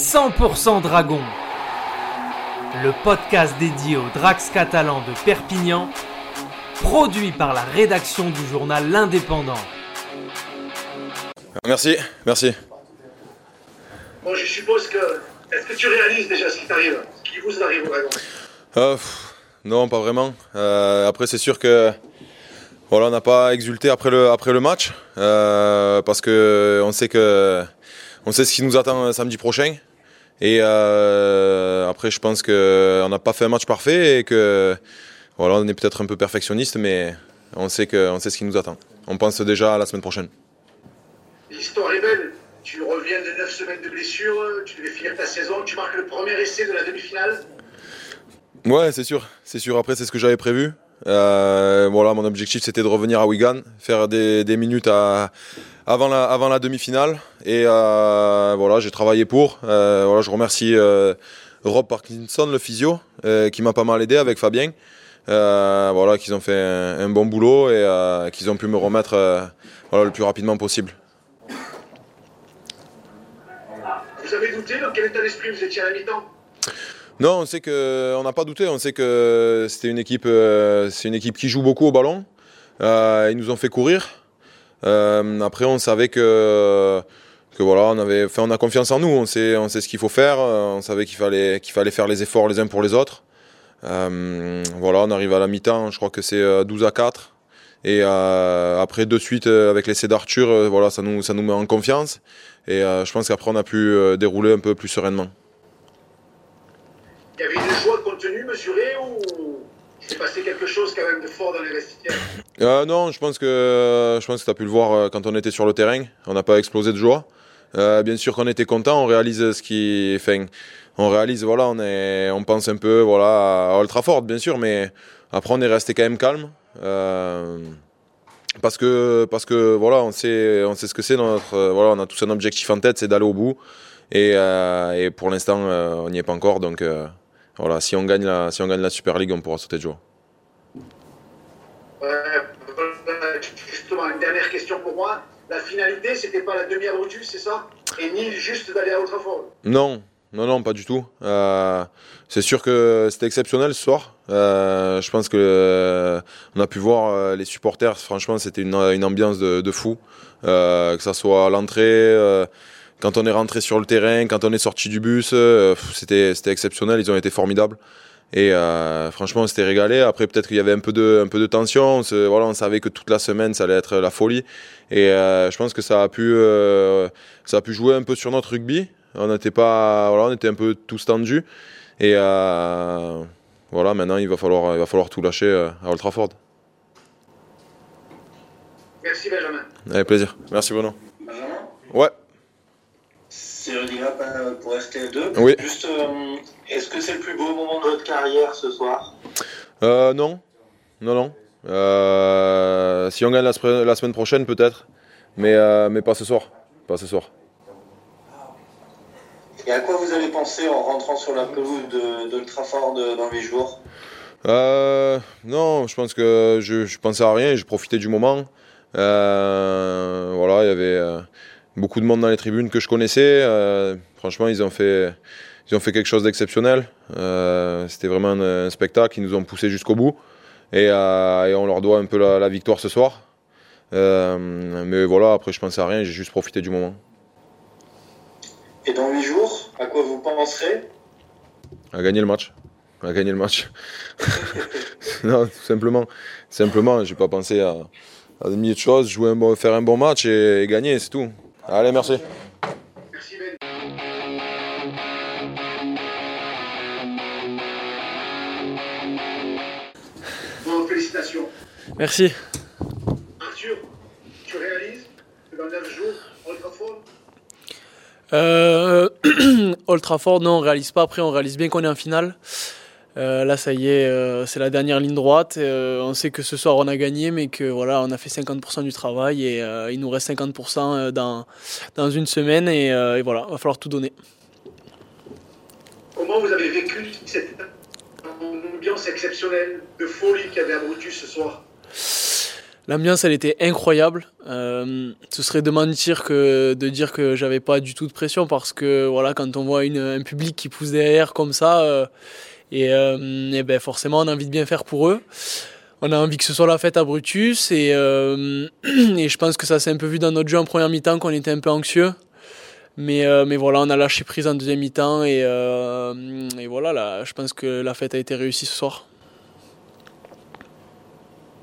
100% Dragon, le podcast dédié aux Drax catalans de Perpignan, produit par la rédaction du journal L'Indépendant. Merci, merci. Bon, je suppose que. Est-ce que tu réalises déjà ce qui t'arrive Ce qui vous arrive au Dragon? Euh, pff, non, pas vraiment. Euh, après, c'est sûr que voilà, on n'a pas exulté après le, après le match euh, parce que on sait que on sait ce qui nous attend samedi prochain. Et euh, après, je pense qu'on n'a pas fait un match parfait et que voilà, on est peut-être un peu perfectionniste, mais on sait que on sait ce qui nous attend. On pense déjà à la semaine prochaine. L'histoire est belle. Tu reviens de 9 semaines de blessure, tu devais finir ta saison, tu marques le premier essai de la demi-finale. Ouais, c'est sûr, c'est sûr. Après, c'est ce que j'avais prévu. Euh, voilà, mon objectif c'était de revenir à Wigan, faire des, des minutes à, avant la, avant la demi-finale. Et euh, voilà, j'ai travaillé pour. Euh, voilà, je remercie euh, Rob Parkinson, le physio, qui m'a pas mal aidé avec Fabien. Voilà, qu'ils ont fait un, un bon boulot et qu'ils ont pu me remettre voilà, le plus rapidement possible. Vous avez douté dans quel état d'esprit vous étiez à la mi-temps? Non, on sait que on n'a pas douté. On sait que c'était une équipe, c'est une équipe qui joue beaucoup au ballon. Ils nous ont fait courir. Euh, après, on savait que que voilà, on avait, on a confiance en nous. On sait, on sait ce qu'il faut faire. Euh, On savait qu'il fallait qu'il fallait faire les efforts les uns pour les autres. Euh, voilà, on arrive à la mi-temps. Je crois que c'est euh, 12 à 4. Et après, de suite, avec l'essai d'Arthur, voilà, ça nous, ça nous met en confiance. Et je pense qu'après, on a pu dérouler un peu plus sereinement. Il y avait contenue, mesurée, ou s'est passé quelque chose quand même de fort dans les vestiaires Euh, non, je pense que je pense que tu as pu le voir euh, quand on était sur le terrain. On n'a pas explosé de joie. Euh, bien sûr qu'on était content. On réalise ce qui, enfin, on réalise voilà, on est, on pense un peu voilà à Old Trafford, bien sûr, mais après on est resté quand même calme. Parce que parce que voilà, on sait on sait ce que c'est notre voilà, on a tous un objectif en tête, c'est d'aller au bout. Et, et pour l'instant, on n'y est pas encore. Donc voilà, si on gagne la si on gagne la Super League, on pourra sauter de joie. Ouais, euh, justement, une dernière question pour moi. La finalité, c'était pas la demi à Brutus, c'est ça? Et ni juste d'aller à Old Trafford Non, non, non, pas du tout. Euh, c'est sûr que c'était exceptionnel ce soir. Euh, je pense que euh, on a pu voir les supporters. Franchement, c'était une, une ambiance de, de fou. Que ça soit à l'entrée, quand on est rentré sur le terrain, quand on est sorti du bus, euh, c'était exceptionnel. Ils ont été formidables. Et euh, franchement, on s'était régalé. Après, peut-être qu'il y avait un peu de, un peu de tension. On, se- voilà, on savait que toute la semaine, ça allait être la folie. Et euh, je pense que ça a pu, euh, ça a pu jouer un peu sur notre rugby. On n'était pas, voilà, on était un peu tous tendus. Et voilà, maintenant, il va falloir, il va falloir tout lâcher à Old Trafford. Merci Benjamin. Avec plaisir. Merci Bruno. Benjamin? Ouais. C'est Rudy Grapp euh, pour RTL2. Oui. Juste, euh, est-ce que c'est le plus beau moment de votre carrière ce soir? Euh, non, non, non. Euh, si on gagne la, semaine prochaine, peut-être. Mais, euh, mais pas ce soir. Pas ce soir. Et à quoi vous avez pensé en rentrant sur la pelouse de, de Old Trafford dans les jours? Euh, non, je pense que je, je pensais à rien, j'ai profité du moment. Euh, voilà, il y avait beaucoup de monde dans les tribunes que je connaissais. Euh, franchement, ils ont fait, ils ont fait quelque chose d'exceptionnel. Euh, C'était vraiment un, un spectacle, ils nous ont poussé jusqu'au bout. Et, euh, et on leur doit un peu la, la victoire ce soir. Mais voilà, après, je pensais à rien, j'ai juste profité du moment. Et dans 8 jours, à quoi vous penserez? À gagner le match. À gagner le match. non, tout simplement. Simplement, j'ai pas pensé à, à des milliers de choses. Jouer un bon, faire un bon match et, et gagner, c'est tout. Allez, merci. Merci Ben. Bon, félicitations. Merci. Arthur, tu réalises que dans 9 jours, Old Trafford Euh, Old Trafford, non, on réalise pas. Après, on réalise bien qu'on est en finale. Euh, là, ça y est, euh, c'est la dernière ligne droite. Euh, on sait que ce soir, on a gagné, mais que voilà, on a fait 50% du travail et il nous reste 50% dans, dans une semaine. Et, et voilà, va falloir tout donner. Comment vous avez vécu cette ambiance exceptionnelle de folie qu'il y avait Brutus ce soir? L'ambiance, elle était incroyable. Euh, ce serait de mentir que de dire que j'avais pas du tout de pression parce que voilà, quand on voit une, un public qui pousse derrière comme ça, euh, et, euh, et, ben forcément, on a envie de bien faire pour eux. On a envie que ce soit la fête à Brutus et, euh, je pense que ça s'est un peu vu dans notre jeu en première mi-temps qu'on était un peu anxieux. Mais, euh, mais voilà, on a lâché prise en deuxième mi-temps et, et voilà, là, je pense que la fête a été réussie ce soir.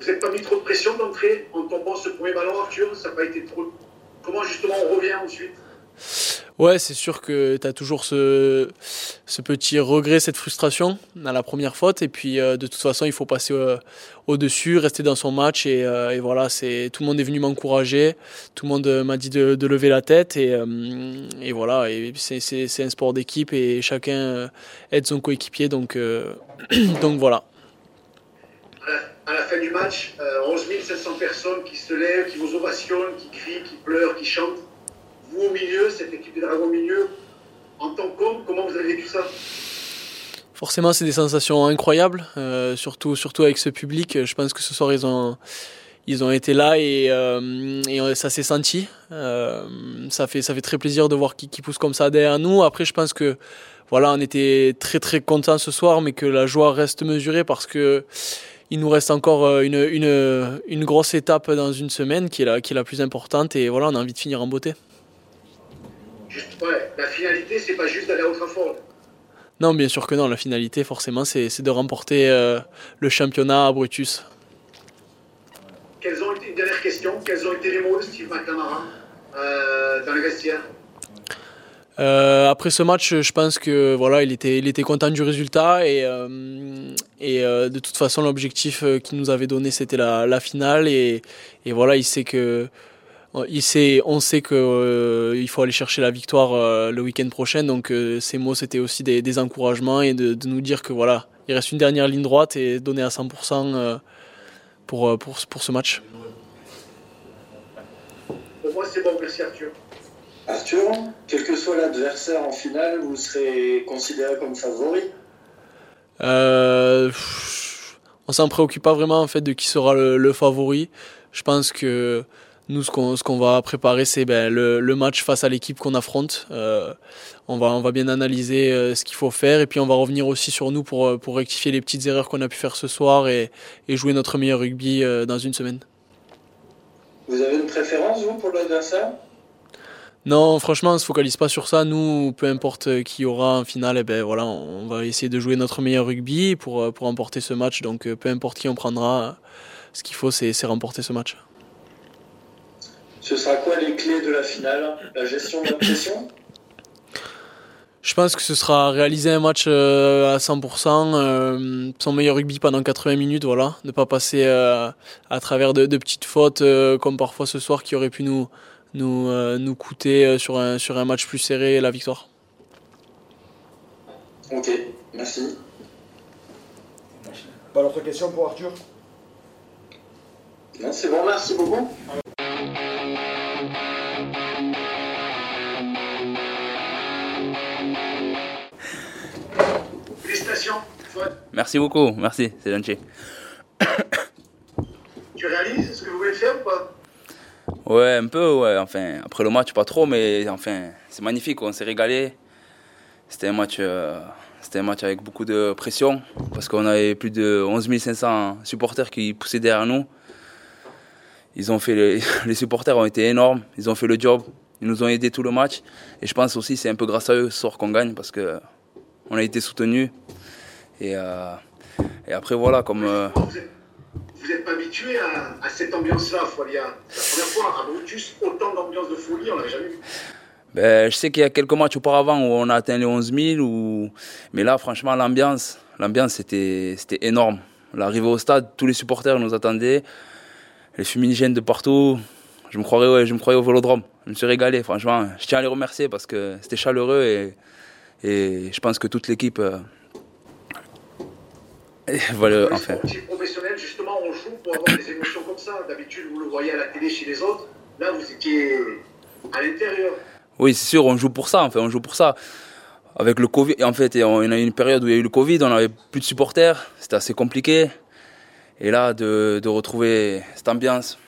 Vous n'êtes pas mis trop de pression d'entrée en tombant ce premier ballon, Arthur? Ça n'a pas été trop. Comment justement on revient ensuite? Ouais, c'est sûr que tu as toujours ce, ce petit regret, cette frustration à la première faute. Et puis, euh, de toute façon, il faut passer euh, au-dessus, rester dans son match. Et, euh, et voilà, c'est tout le monde est venu m'encourager. Tout le monde m'a dit de, lever la tête. Et, voilà, et c'est un sport d'équipe et chacun aide son coéquipier. Donc, donc voilà à la fin du match, euh, 11 700 personnes qui se lèvent, qui vous ovationnent, qui crient, qui pleurent, qui chantent. Vous au milieu, cette équipe des Dragons au milieu, en tant qu'homme, comment vous avez vécu ça? Forcément, c'est des sensations incroyables, euh, surtout, surtout avec ce public. Je pense que ce soir, ils ont, ils ont été là et, euh, ça s'est senti. Euh, ça, fait, ça fait très plaisir de voir qui, pousse comme ça derrière nous. Après, je pense que voilà, on était très très contents ce soir, mais que la joie reste mesurée parce que il nous reste encore une, une, une, grosse étape dans une semaine qui est, la, qui est la plus importante et voilà, on a envie de finir en beauté. Ouais, la finalité, c'est pas juste d'aller au Trafford. Non, bien sûr que non. La finalité, forcément, c'est de remporter euh, le championnat à Brutus. Quelles ont été, une dernière question, quels ont été les mots de Steve McNamara euh, dans les vestiaires euh, après ce match, je pense que voilà, il était, il était content du résultat et, euh, et euh, de toute façon l'objectif qu'il nous avait donné c'était la, la, finale et, et, voilà, il sait que il sait, on sait que euh, il faut aller chercher la victoire le week-end prochain. Donc ces mots c'était aussi des, des, encouragements et de, de, nous dire que voilà, il reste une dernière ligne droite et donner à 100% pour, pour, pour ce match. Pour moi c'est bon, merci Arthur. Arthur, quel que soit l'adversaire en finale, vous serez considéré comme favori? Euh, On s'en préoccupe pas vraiment en fait de qui sera le, le favori. Je pense que nous, ce qu'on va préparer, c'est ben, le, le, match face à l'équipe qu'on affronte. Euh, on, va, on va bien analyser euh, ce qu'il faut faire et puis on va revenir aussi sur nous pour, pour rectifier les petites erreurs qu'on a pu faire ce soir et, et jouer notre meilleur rugby euh, dans une semaine. Vous avez une préférence, vous, pour l'adversaire non, franchement, on se focalise pas sur ça. Nous, peu importe qui aura en finale, eh ben voilà, on va essayer de jouer notre meilleur rugby pour pour remporter ce match. Donc, peu importe qui on prendra, ce qu'il faut, c'est remporter ce match. Ce sera quoi les clés de la finale La gestion de la pression? Je pense que ce sera réaliser un match à 100%, euh, son meilleur rugby pendant 80 minutes, voilà, ne pas passer euh, à travers de, de petites fautes euh, comme parfois ce soir qui aurait pu nous nous, euh, nous coûter sur un, sur un match plus serré la victoire. Ok, merci. Pas d'autres questions pour Arthur? Non, c'est bon, merci beaucoup. Merci beaucoup, merci, c'est gentil. Tu réalises ce que vous voulez faire ou pas? Ouais, un peu, ouais. Enfin, après le match, pas trop, mais enfin, c'est magnifique. On s'est régalé. C'était un match, euh, c'était un match avec beaucoup de pression parce qu'on avait plus de 11 500 supporters qui poussaient derrière nous. Ils ont fait les, les, supporters ont été énormes. Ils ont fait le job. Ils nous ont aidés tout le match. Et je pense aussi c'est un peu grâce à eux ce soir qu'on gagne parce que on a été soutenus. Et, euh, et après voilà, comme euh, vous n'êtes pas habitué à, à cette ambiance-là, Folia. C'est la première fois à Brutus, autant d'ambiance de folie, on n'avait jamais vu. Ben, je sais qu'il y a quelques matchs auparavant où on a atteint les 11 000, ou... mais là, franchement, l'ambiance, l'ambiance c'était, c'était énorme. L'arrivée au stade, tous les supporters nous attendaient, les fumigènes de partout. Je me croyais, ouais, je me croyais au vélodrome. Je me suis régalé, franchement. Je tiens à les remercier parce que c'était chaleureux et, et je pense que toute l'équipe. Enfin. professionnel, justement, on joue pour avoir des émotions comme ça. D'habitude, vous le voyez à la télé chez les autres. Là, vous étiez à l'intérieur. Oui, c'est sûr, on joue pour ça. Enfin, on joue pour ça. Avec le Covid, en fait, on a eu une période où il y a eu le Covid, on n'avait plus de supporters, c'était assez compliqué. Et là, de, de retrouver cette ambiance,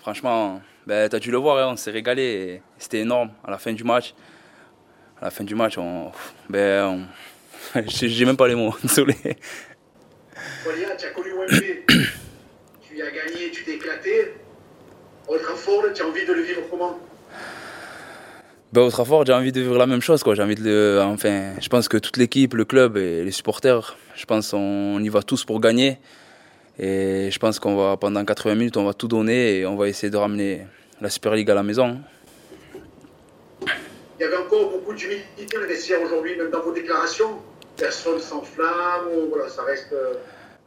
franchement, ben, tu as dû le voir, hein, on s'est régalé. C'était énorme à la fin du match. À la fin du match, on, ben, on... j'ai même pas les mots, désolé. Tu as connu Wembley, tu y as gagné, tu t'es éclaté. Old Trafford, tu as envie de le vivre comment? Ben, au Trafford, j'ai envie de vivre la même chose. Quoi. J'ai envie de le, enfin, je pense que toute l'équipe, le club et les supporters, je pense qu'on y va tous pour gagner. Et je pense qu'on va, pendant 80 minutes, on va tout donner et on va essayer de ramener la Super League à la maison. Il y avait encore beaucoup d'humilité dans le vestiaire aujourd'hui, même dans vos déclarations. Personne s'enflamme, voilà, ça reste. Euh,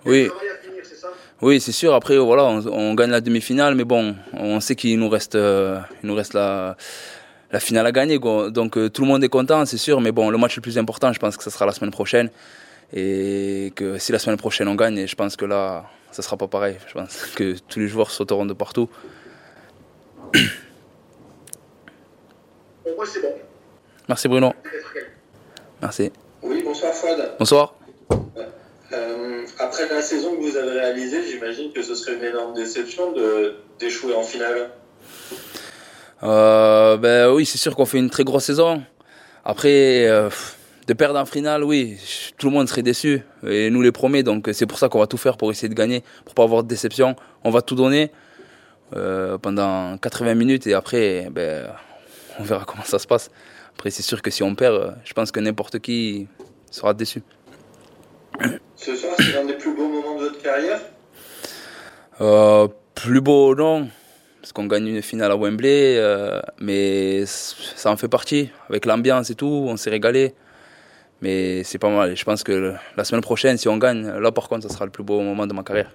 oui. Finir, c'est ça? Oui, c'est sûr. Après, voilà, on, on gagne la demi-finale, mais bon, on sait qu'il nous reste, euh, il nous reste la, la finale à gagner. Quoi. Donc euh, tout le monde est content, c'est sûr. Mais bon, le match le plus important, je pense que ce sera la semaine prochaine. Et que si la semaine prochaine on gagne, je pense que là, ça sera pas pareil. Je pense que tous les joueurs sauteront de partout. Pour moi, c'est bon. Merci Bruno. Merci. Oui, bonsoir Fouad. Bonsoir. Euh, après la saison que vous avez réalisée, j'imagine que ce serait une énorme déception d'échouer en finale. Euh, ben oui, c'est sûr qu'on fait une très grosse saison. Après, euh, de perdre en finale, oui, tout le monde serait déçu. Et nous les premiers, donc c'est pour ça qu'on va tout faire pour essayer de gagner, pour pas avoir de déception. On va tout donner euh, pendant 80 minutes et après, ben, on verra comment ça se passe. Après, c'est sûr que si on perd, je pense que n'importe qui sera déçu. Ce soir, c'est l'un des plus beaux moments de votre carrière? Euh, Plus beau, non. Parce qu'on gagne une finale à Wembley, euh, mais ça en fait partie. Avec l'ambiance et tout, on s'est régalé. Mais c'est pas mal. Je pense que la semaine prochaine, si on gagne, là par contre, ça sera le plus beau moment de ma carrière.